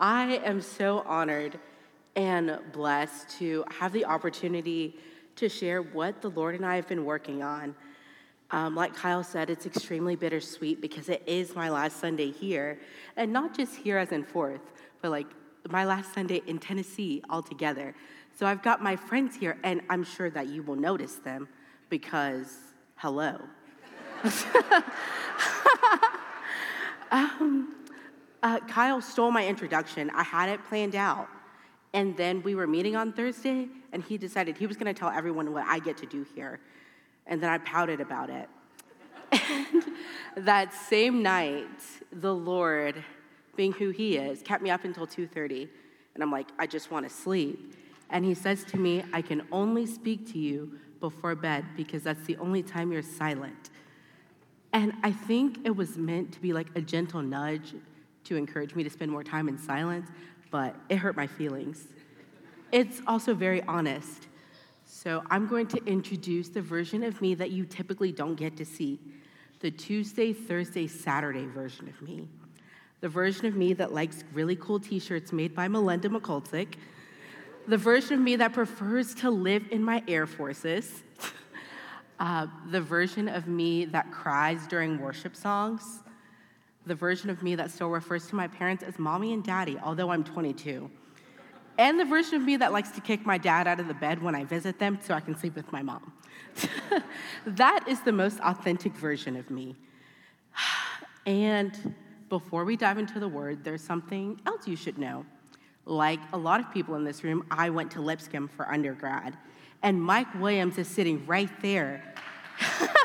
I am so honored and blessed to have the opportunity to share what the Lord and I have been working on. Um, like Kyle said, it's extremely bittersweet because it is my last Sunday here, and not just here as in Fourth, but like my last Sunday in Tennessee altogether. So I've got my friends here, and I'm sure that you will notice them because, hello. um, uh, Kyle stole my introduction. I had it planned out. And then we were meeting on Thursday, and he decided he was going to tell everyone what I get to do here. And then I pouted about it. and that same night, the Lord, being who he is, kept me up until 2:30. And I'm like, I just want to sleep. And he says to me, I can only speak to you before bed because that's the only time you're silent. And I think it was meant to be like a gentle nudge to encourage me to spend more time in silence, but it hurt my feelings. It's also very honest. So I'm going to introduce the version of me that you typically don't get to see the Tuesday, Thursday, Saturday version of me. The version of me that likes really cool t shirts made by Melinda McCulsick. The version of me that prefers to live in my Air Forces. uh, the version of me that cries during worship songs the version of me that still refers to my parents as mommy and daddy, although I'm 22. And the version of me that likes to kick my dad out of the bed when I visit them so I can sleep with my mom. that is the most authentic version of me. And before we dive into the word, there's something else you should know. Like a lot of people in this room, I went to Lipscomb for undergrad, and Mike Williams is sitting right there.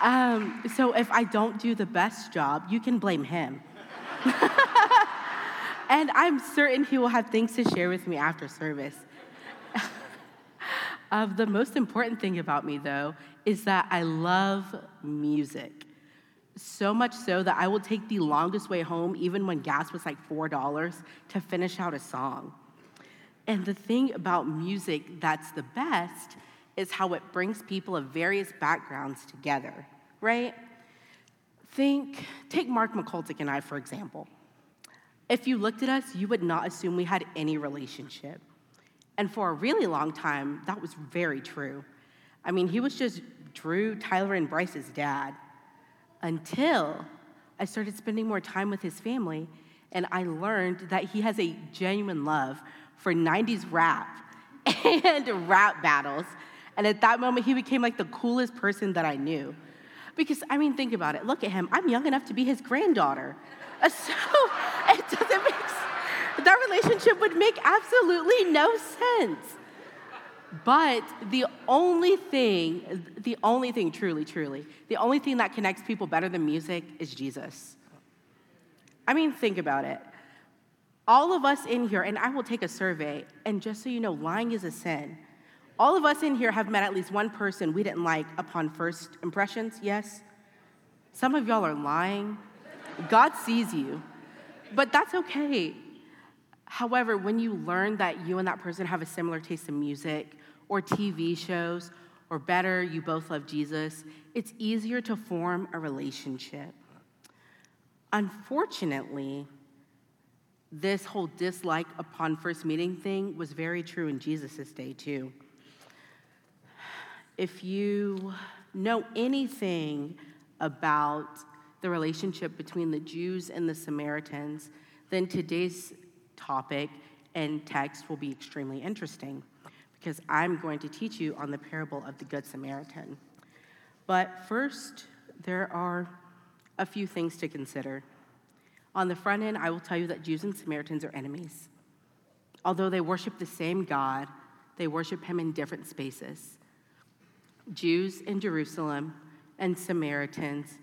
Um, so if I don't do the best job, you can blame him. and I'm certain he will have things to share with me after service. uh, the most important thing about me, though, is that I love music. So much so that I will take the longest way home, even when gas was like $4, to finish out a song. And the thing about music that's the best is how it brings people of various backgrounds together, right? Think, take Mark McCultick and I, for example. If you looked at us, you would not assume we had any relationship. And for a really long time, that was very true. I mean, he was just Drew, Tyler, and Bryce's dad until I started spending more time with his family and I learned that he has a genuine love for 90s rap and rap battles and at that moment, he became like the coolest person that I knew. Because, I mean, think about it. Look at him. I'm young enough to be his granddaughter. So it doesn't make that relationship would make absolutely no sense. But the only thing, the only thing, truly, truly, the only thing that connects people better than music is Jesus. I mean, think about it. All of us in here, and I will take a survey, and just so you know, lying is a sin. All of us in here have met at least one person we didn't like upon first impressions, yes? Some of y'all are lying. God sees you, but that's okay. However, when you learn that you and that person have a similar taste in music or TV shows, or better, you both love Jesus, it's easier to form a relationship. Unfortunately, this whole dislike upon first meeting thing was very true in Jesus' day, too if you know anything about the relationship between the Jews and the Samaritans, then today's topic and text will be extremely interesting because I'm going to teach you on the parable of the Good Samaritan. But first, there are a few things to consider. On the front end, I will tell you that Jews and Samaritans are enemies. Although they worship the same God, they worship Him in different spaces. Jews in Jerusalem and Samaritans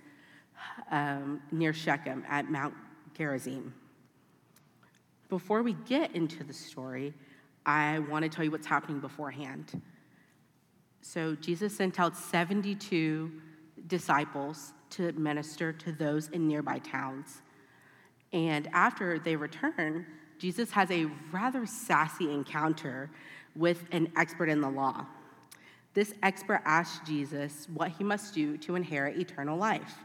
um, near Shechem at Mount Gerizim. Before we get into the story, I want to tell you what's happening beforehand. So, Jesus sent out 72 disciples to minister to those in nearby towns. And after they return, Jesus has a rather sassy encounter with an expert in the law. This expert asked Jesus what he must do to inherit eternal life.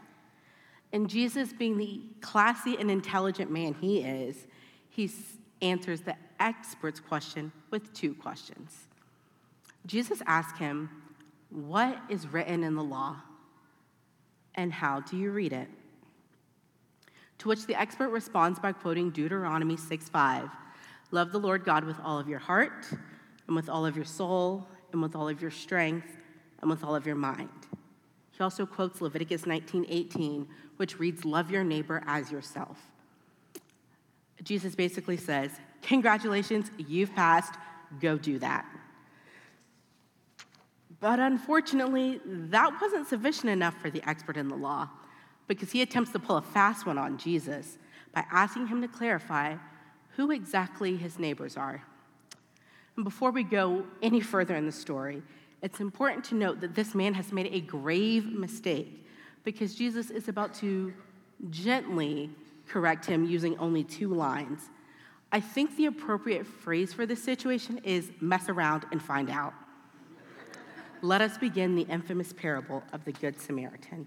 And Jesus, being the classy and intelligent man he is, he answers the expert's question with two questions. Jesus asked him, What is written in the law? And how do you read it? To which the expert responds by quoting Deuteronomy 6 5. Love the Lord God with all of your heart, and with all of your soul, and with all of your strength, and with all of your mind. He also quotes Leviticus 19 18, which reads, Love your neighbor as yourself. Jesus basically says, Congratulations, you've passed, go do that. But unfortunately, that wasn't sufficient enough for the expert in the law because he attempts to pull a fast one on Jesus by asking him to clarify who exactly his neighbors are. And before we go any further in the story, it's important to note that this man has made a grave mistake because Jesus is about to gently correct him using only two lines. I think the appropriate phrase for this situation is mess around and find out. Let us begin the infamous parable of the Good Samaritan.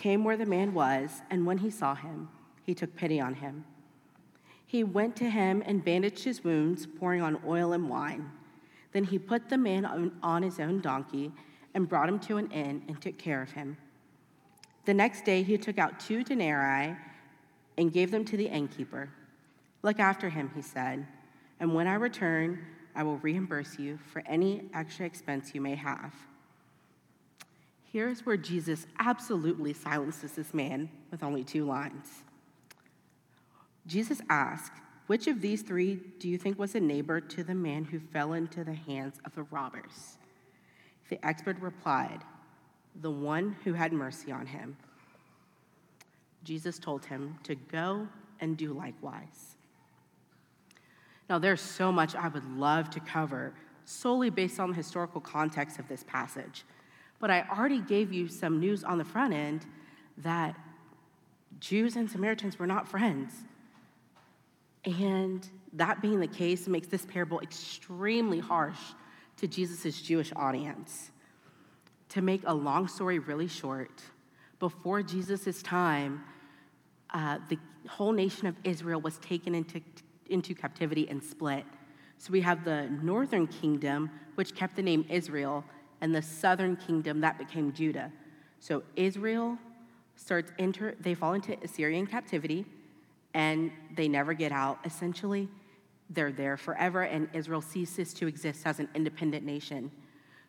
came where the man was, and when he saw him, he took pity on him. He went to him and bandaged his wounds, pouring on oil and wine. Then he put the man on his own donkey and brought him to an inn and took care of him. The next day he took out two denarii and gave them to the innkeeper. Look after him, he said, and when I return, I will reimburse you for any extra expense you may have. Here's where Jesus absolutely silences this man with only two lines. Jesus asked, Which of these three do you think was a neighbor to the man who fell into the hands of the robbers? The expert replied, The one who had mercy on him. Jesus told him to go and do likewise. Now, there's so much I would love to cover solely based on the historical context of this passage. But I already gave you some news on the front end that Jews and Samaritans were not friends. And that being the case makes this parable extremely harsh to Jesus' Jewish audience. To make a long story really short, before Jesus' time, uh, the whole nation of Israel was taken into, into captivity and split. So we have the northern kingdom, which kept the name Israel, and the southern kingdom that became Judah. So Israel starts enter they fall into Assyrian captivity and they never get out. Essentially, they're there forever and Israel ceases to exist as an independent nation.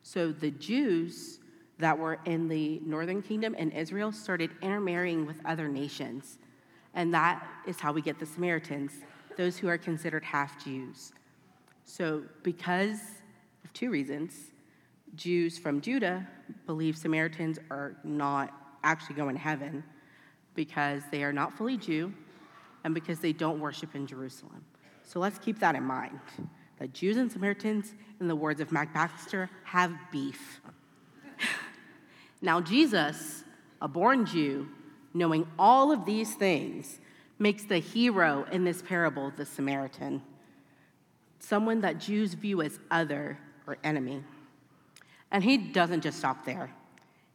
So the Jews that were in the northern kingdom and Israel started intermarrying with other nations. And that is how we get the Samaritans, those who are considered half Jews. So, because of two reasons, Jews from Judah believe Samaritans are not actually going to heaven because they are not fully Jew and because they don't worship in Jerusalem. So let's keep that in mind that Jews and Samaritans, in the words of Mac Baxter, have beef. now, Jesus, a born Jew, knowing all of these things, makes the hero in this parable the Samaritan, someone that Jews view as other or enemy. And he doesn't just stop there.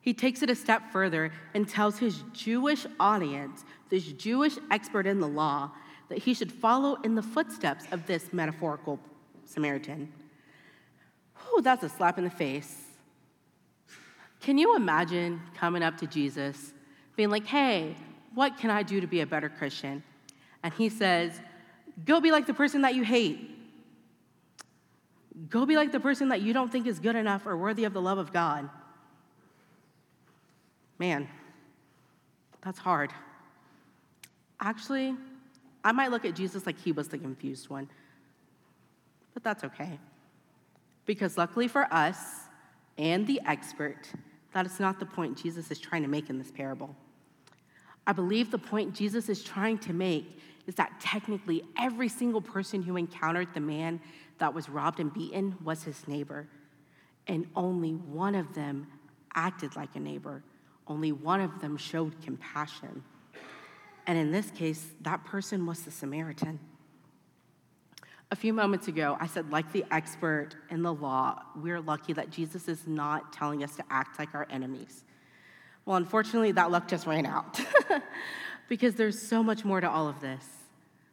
He takes it a step further and tells his Jewish audience, this Jewish expert in the law, that he should follow in the footsteps of this metaphorical Samaritan. Oh, that's a slap in the face. Can you imagine coming up to Jesus, being like, hey, what can I do to be a better Christian? And he says, go be like the person that you hate. Go be like the person that you don't think is good enough or worthy of the love of God. Man, that's hard. Actually, I might look at Jesus like he was the confused one, but that's okay. Because luckily for us and the expert, that is not the point Jesus is trying to make in this parable. I believe the point Jesus is trying to make is that technically every single person who encountered the man that was robbed and beaten was his neighbor. And only one of them acted like a neighbor, only one of them showed compassion. And in this case, that person was the Samaritan. A few moments ago, I said, like the expert in the law, we're lucky that Jesus is not telling us to act like our enemies. Well, unfortunately, that luck just ran out because there's so much more to all of this.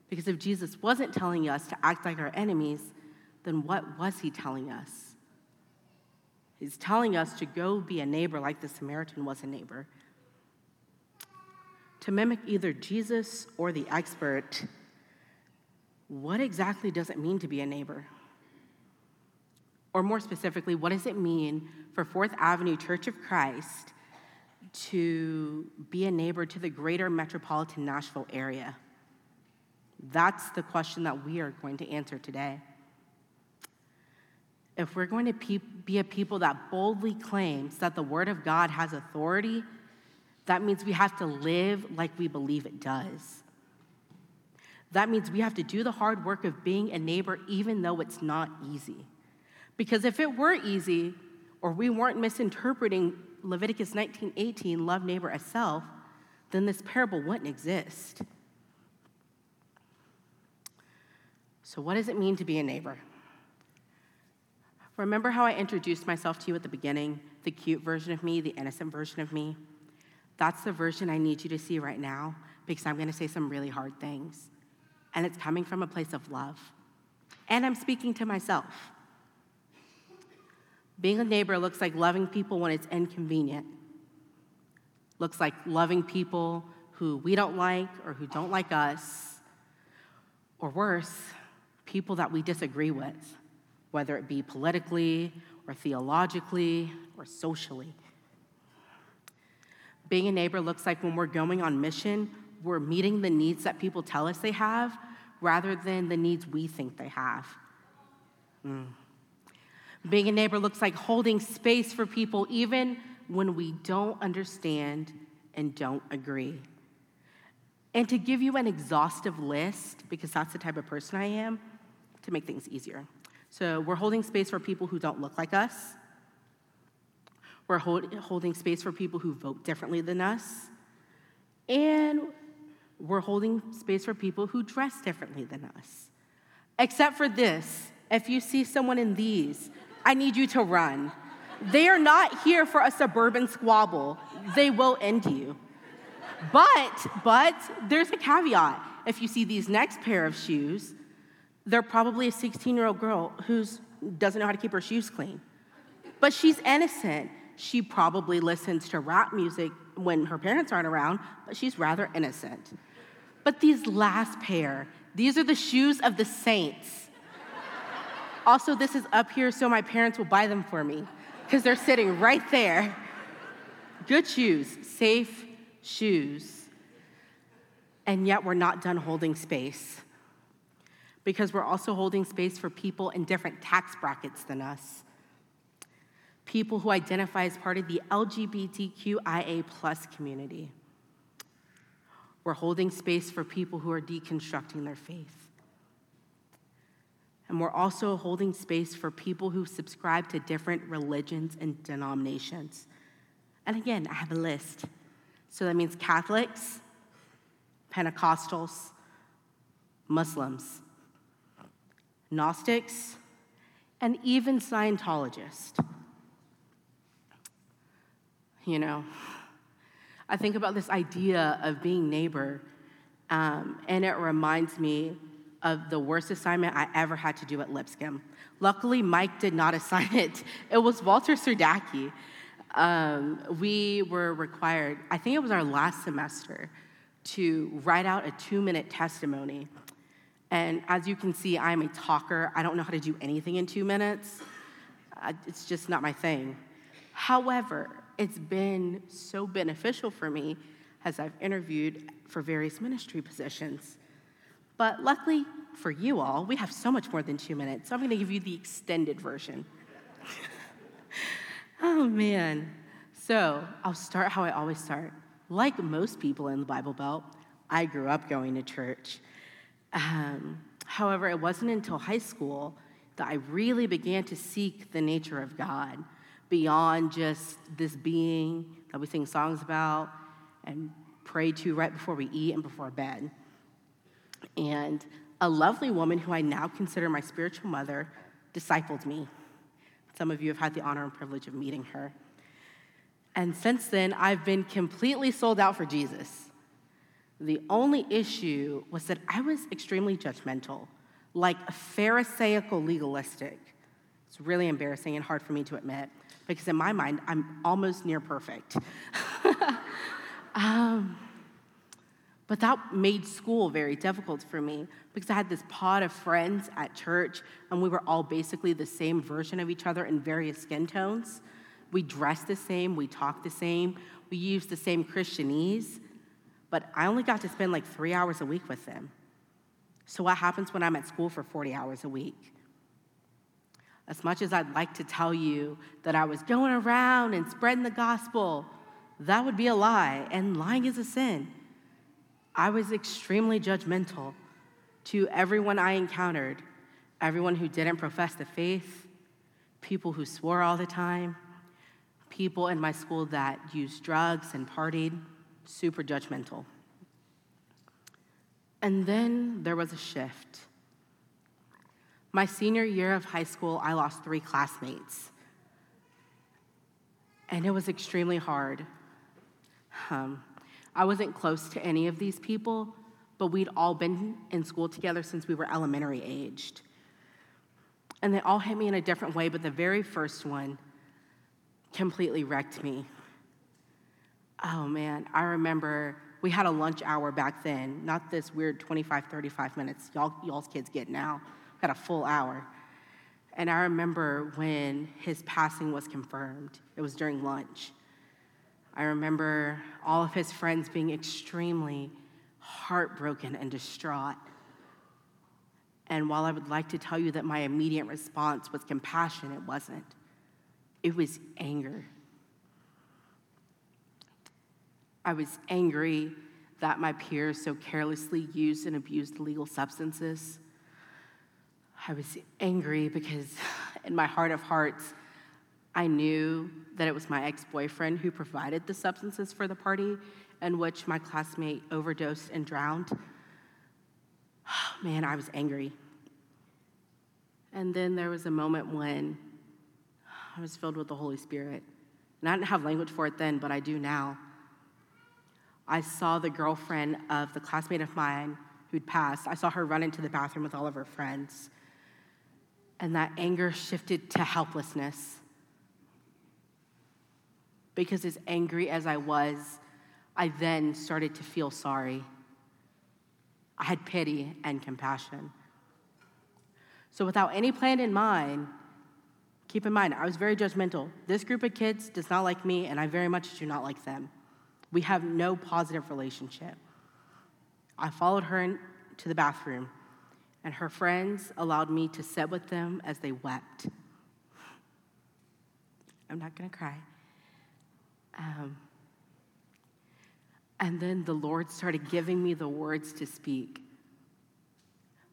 Because if Jesus wasn't telling us to act like our enemies, then what was he telling us? He's telling us to go be a neighbor like the Samaritan was a neighbor. To mimic either Jesus or the expert, what exactly does it mean to be a neighbor? Or more specifically, what does it mean for Fourth Avenue Church of Christ to be a neighbor to the greater metropolitan Nashville area? That's the question that we are going to answer today. If we're going to be a people that boldly claims that the Word of God has authority, that means we have to live like we believe it does. That means we have to do the hard work of being a neighbor, even though it's not easy. Because if it were easy, or we weren't misinterpreting Leviticus 19:18, love neighbor as self, then this parable wouldn't exist. So, what does it mean to be a neighbor? Remember how I introduced myself to you at the beginning? The cute version of me, the innocent version of me? That's the version I need you to see right now because I'm going to say some really hard things. And it's coming from a place of love. And I'm speaking to myself. Being a neighbor looks like loving people when it's inconvenient, looks like loving people who we don't like or who don't like us, or worse, people that we disagree with, whether it be politically or theologically or socially. Being a neighbor looks like when we're going on mission, we're meeting the needs that people tell us they have rather than the needs we think they have. Mm. Being a neighbor looks like holding space for people even when we don't understand and don't agree. And to give you an exhaustive list, because that's the type of person I am, to make things easier. So we're holding space for people who don't look like us. We're hold, holding space for people who vote differently than us. And we're holding space for people who dress differently than us. Except for this if you see someone in these, I need you to run. They are not here for a suburban squabble, they will end you. But, but there's a caveat. If you see these next pair of shoes, they're probably a 16 year old girl who doesn't know how to keep her shoes clean. But she's innocent. She probably listens to rap music when her parents aren't around, but she's rather innocent. But these last pair, these are the shoes of the saints. Also, this is up here so my parents will buy them for me because they're sitting right there. Good shoes, safe shoes. And yet, we're not done holding space because we're also holding space for people in different tax brackets than us. People who identify as part of the LGBTQIA plus community. We're holding space for people who are deconstructing their faith. And we're also holding space for people who subscribe to different religions and denominations. And again, I have a list. So that means Catholics, Pentecostals, Muslims, Gnostics, and even Scientologists. You know, I think about this idea of being neighbor, um, and it reminds me of the worst assignment I ever had to do at Lipscomb. Luckily, Mike did not assign it. It was Walter Serdacki. Um, we were required, I think it was our last semester, to write out a two minute testimony and as you can see, I'm a talker. I don't know how to do anything in two minutes. It's just not my thing. However, it's been so beneficial for me as I've interviewed for various ministry positions. But luckily for you all, we have so much more than two minutes, so I'm gonna give you the extended version. oh man. So I'll start how I always start like most people in the Bible Belt, I grew up going to church. Um, however, it wasn't until high school that I really began to seek the nature of God beyond just this being that we sing songs about and pray to right before we eat and before bed. And a lovely woman who I now consider my spiritual mother discipled me. Some of you have had the honor and privilege of meeting her. And since then, I've been completely sold out for Jesus. The only issue was that I was extremely judgmental, like a Pharisaical legalistic. It's really embarrassing and hard for me to admit because, in my mind, I'm almost near perfect. um, but that made school very difficult for me because I had this pod of friends at church, and we were all basically the same version of each other in various skin tones. We dressed the same, we talked the same, we used the same Christianese, but I only got to spend like three hours a week with them. So, what happens when I'm at school for 40 hours a week? As much as I'd like to tell you that I was going around and spreading the gospel, that would be a lie, and lying is a sin. I was extremely judgmental to everyone I encountered, everyone who didn't profess the faith, people who swore all the time, people in my school that used drugs and partied, super judgmental. And then there was a shift. My senior year of high school, I lost three classmates. And it was extremely hard. Um, I wasn't close to any of these people, but we'd all been in school together since we were elementary aged. And they all hit me in a different way, but the very first one completely wrecked me. Oh man, I remember we had a lunch hour back then, not this weird 25, 35 minutes y'all, y'all's kids get now. We had a full hour. And I remember when his passing was confirmed, it was during lunch. I remember all of his friends being extremely heartbroken and distraught. And while I would like to tell you that my immediate response was compassion, it wasn't. It was anger. I was angry that my peers so carelessly used and abused illegal substances. I was angry because, in my heart of hearts, I knew that it was my ex boyfriend who provided the substances for the party in which my classmate overdosed and drowned. Man, I was angry. And then there was a moment when I was filled with the Holy Spirit. And I didn't have language for it then, but I do now. I saw the girlfriend of the classmate of mine who'd passed. I saw her run into the bathroom with all of her friends. And that anger shifted to helplessness. Because as angry as I was, I then started to feel sorry. I had pity and compassion. So, without any plan in mind, Keep in mind, I was very judgmental. This group of kids does not like me, and I very much do not like them. We have no positive relationship. I followed her into the bathroom, and her friends allowed me to sit with them as they wept. I'm not gonna cry. Um, and then the Lord started giving me the words to speak.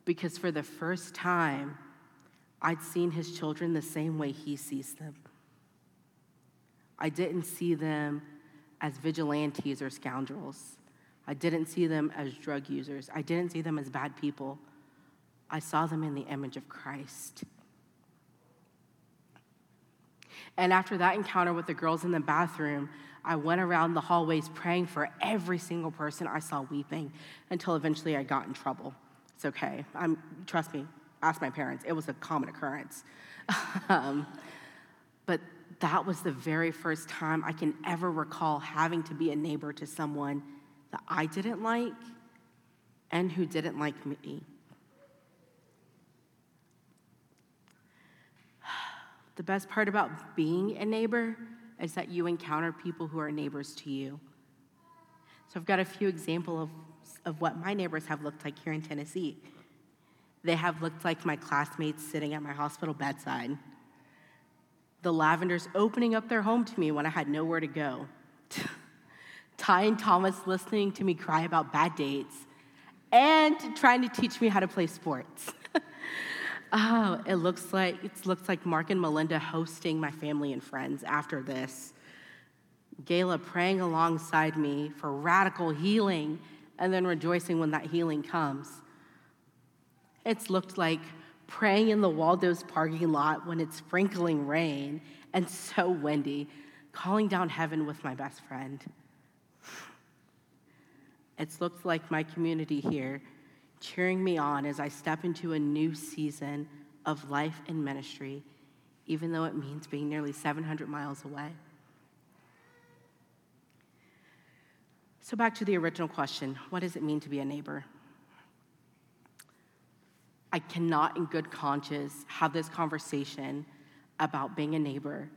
Because for the first time, I'd seen his children the same way he sees them. I didn't see them as vigilantes or scoundrels. I didn't see them as drug users. I didn't see them as bad people. I saw them in the image of Christ. And after that encounter with the girls in the bathroom, I went around the hallways praying for every single person I saw weeping until eventually I got in trouble. It's okay. I'm, trust me, ask my parents, it was a common occurrence. um, but that was the very first time I can ever recall having to be a neighbor to someone that I didn't like and who didn't like me. The best part about being a neighbor is that you encounter people who are neighbors to you. So I've got a few examples of, of what my neighbors have looked like here in Tennessee. They have looked like my classmates sitting at my hospital bedside. The Lavenders opening up their home to me when I had nowhere to go. Ty and Thomas listening to me cry about bad dates, and trying to teach me how to play sports. oh, it looks like it looks like Mark and Melinda hosting my family and friends after this. Gayla praying alongside me for radical healing and then rejoicing when that healing comes. It's looked like praying in the Waldo's parking lot when it's sprinkling rain and so windy, calling down heaven with my best friend. It's looked like my community here cheering me on as I step into a new season of life and ministry, even though it means being nearly 700 miles away. So, back to the original question what does it mean to be a neighbor? I cannot, in good conscience, have this conversation about being a neighbor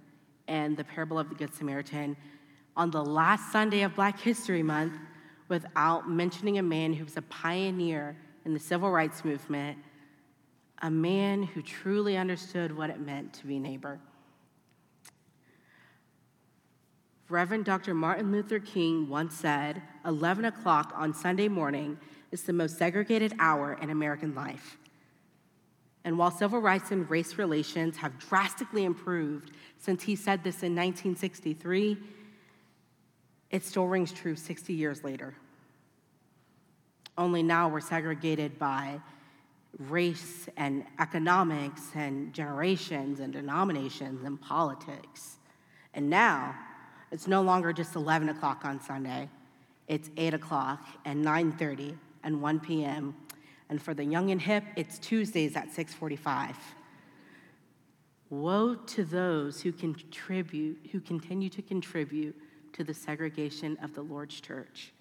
and the parable of the Good Samaritan on the last Sunday of Black History Month without mentioning a man who was a pioneer in the civil rights movement, a man who truly understood what it meant to be neighbor. Reverend Dr. Martin Luther King once said 11 o'clock on Sunday morning is the most segregated hour in American life. And while civil rights and race relations have drastically improved since he said this in 1963, it still rings true 60 years later. Only now we're segregated by race and economics and generations and denominations and politics. And now it's no longer just 11 o'clock on Sunday. It's 8 o'clock and 9.30 and 1 p.m and for the young and hip, it's Tuesdays at 645. Woe to those who contribute, who continue to contribute to the segregation of the Lord's church.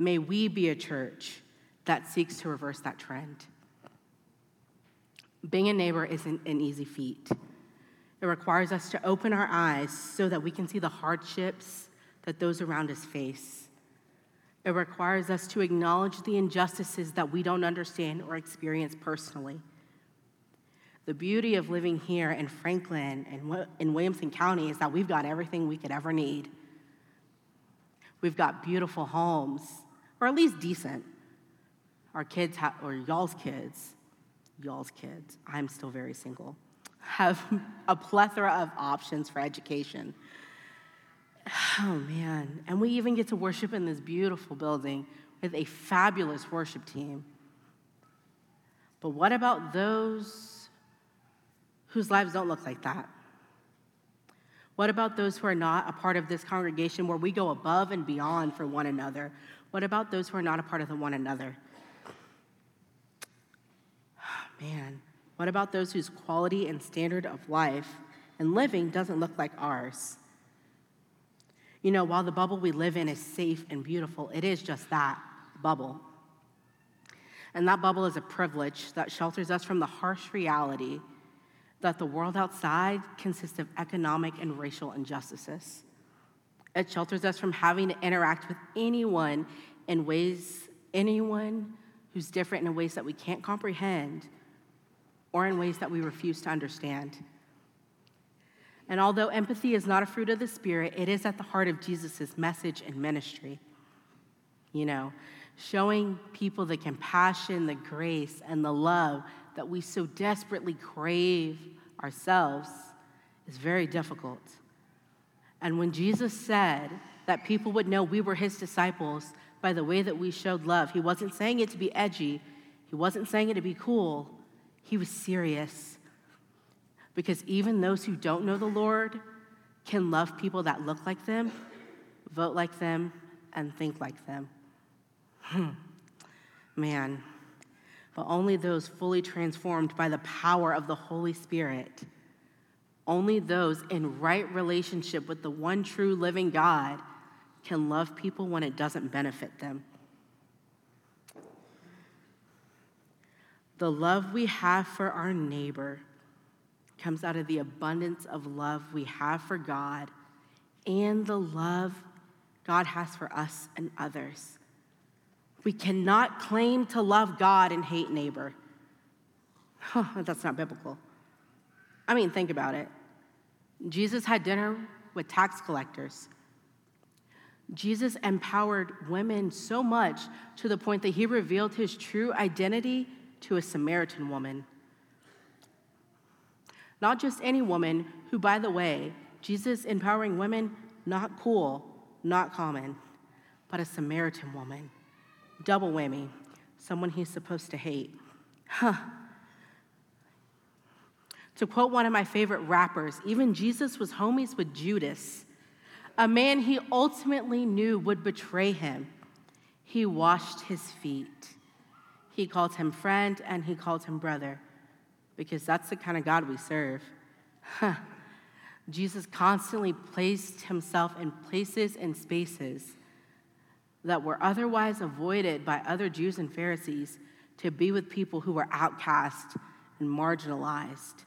May we be a church that seeks to reverse that trend. Being a neighbor isn't an easy feat. It requires us to open our eyes so that we can see the hardships that those around us face it requires us to acknowledge the injustices that we don't understand or experience personally. The beauty of living here in Franklin and in Williamson County is that we've got everything we could ever need. We've got beautiful homes, or at least decent. Our kids, have, or y'all's kids, y'all's kids, I'm still very single, have a plethora of options for education. Oh man. And we even get to worship in this beautiful building with a fabulous worship team. But what about those whose lives don't look like that? What about those who are not a part of this congregation where we go above and beyond for one another? What about those who are not a part of the one another? Oh, Man, what about those whose quality and standard of life and living doesn't look like ours? You know, while the bubble we live in is safe and beautiful, it is just that bubble. And that bubble is a privilege that shelters us from the harsh reality that the world outside consists of economic and racial injustices. It shelters us from having to interact with anyone in ways, anyone who's different in ways that we can't comprehend or in ways that we refuse to understand. And although empathy is not a fruit of the Spirit, it is at the heart of Jesus' message and ministry. You know, showing people the compassion, the grace, and the love that we so desperately crave ourselves is very difficult. And when Jesus said that people would know we were his disciples by the way that we showed love, he wasn't saying it to be edgy, he wasn't saying it to be cool, he was serious because even those who don't know the Lord can love people that look like them, vote like them, and think like them. Hmm. Man, but only those fully transformed by the power of the Holy Spirit, only those in right relationship with the one true living God can love people when it doesn't benefit them. The love we have for our neighbor comes out of the abundance of love we have for God and the love God has for us and others. We cannot claim to love God and hate neighbor. that's not biblical. I mean, think about it. Jesus had dinner with tax collectors. Jesus empowered women so much to the point that he revealed his true identity to a Samaritan woman. Not just any woman, who, by the way, Jesus empowering women, not cool, not common, but a Samaritan woman. Double whammy, someone he's supposed to hate. Huh. To quote one of my favorite rappers, even Jesus was homies with Judas, a man he ultimately knew would betray him. He washed his feet. He called him friend and he called him brother because that's the kind of God we serve. Huh. Jesus constantly placed himself in places and spaces that were otherwise avoided by other Jews and Pharisees to be with people who were outcast and marginalized,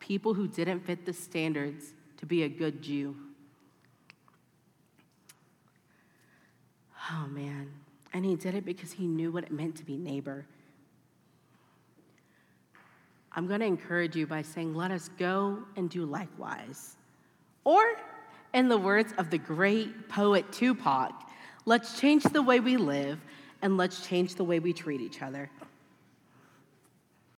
people who didn't fit the standards to be a good Jew. Oh man. And he did it because he knew what it meant to be neighbor. I'm going to encourage you by saying, let us go and do likewise. Or, in the words of the great poet Tupac, let's change the way we live and let's change the way we treat each other.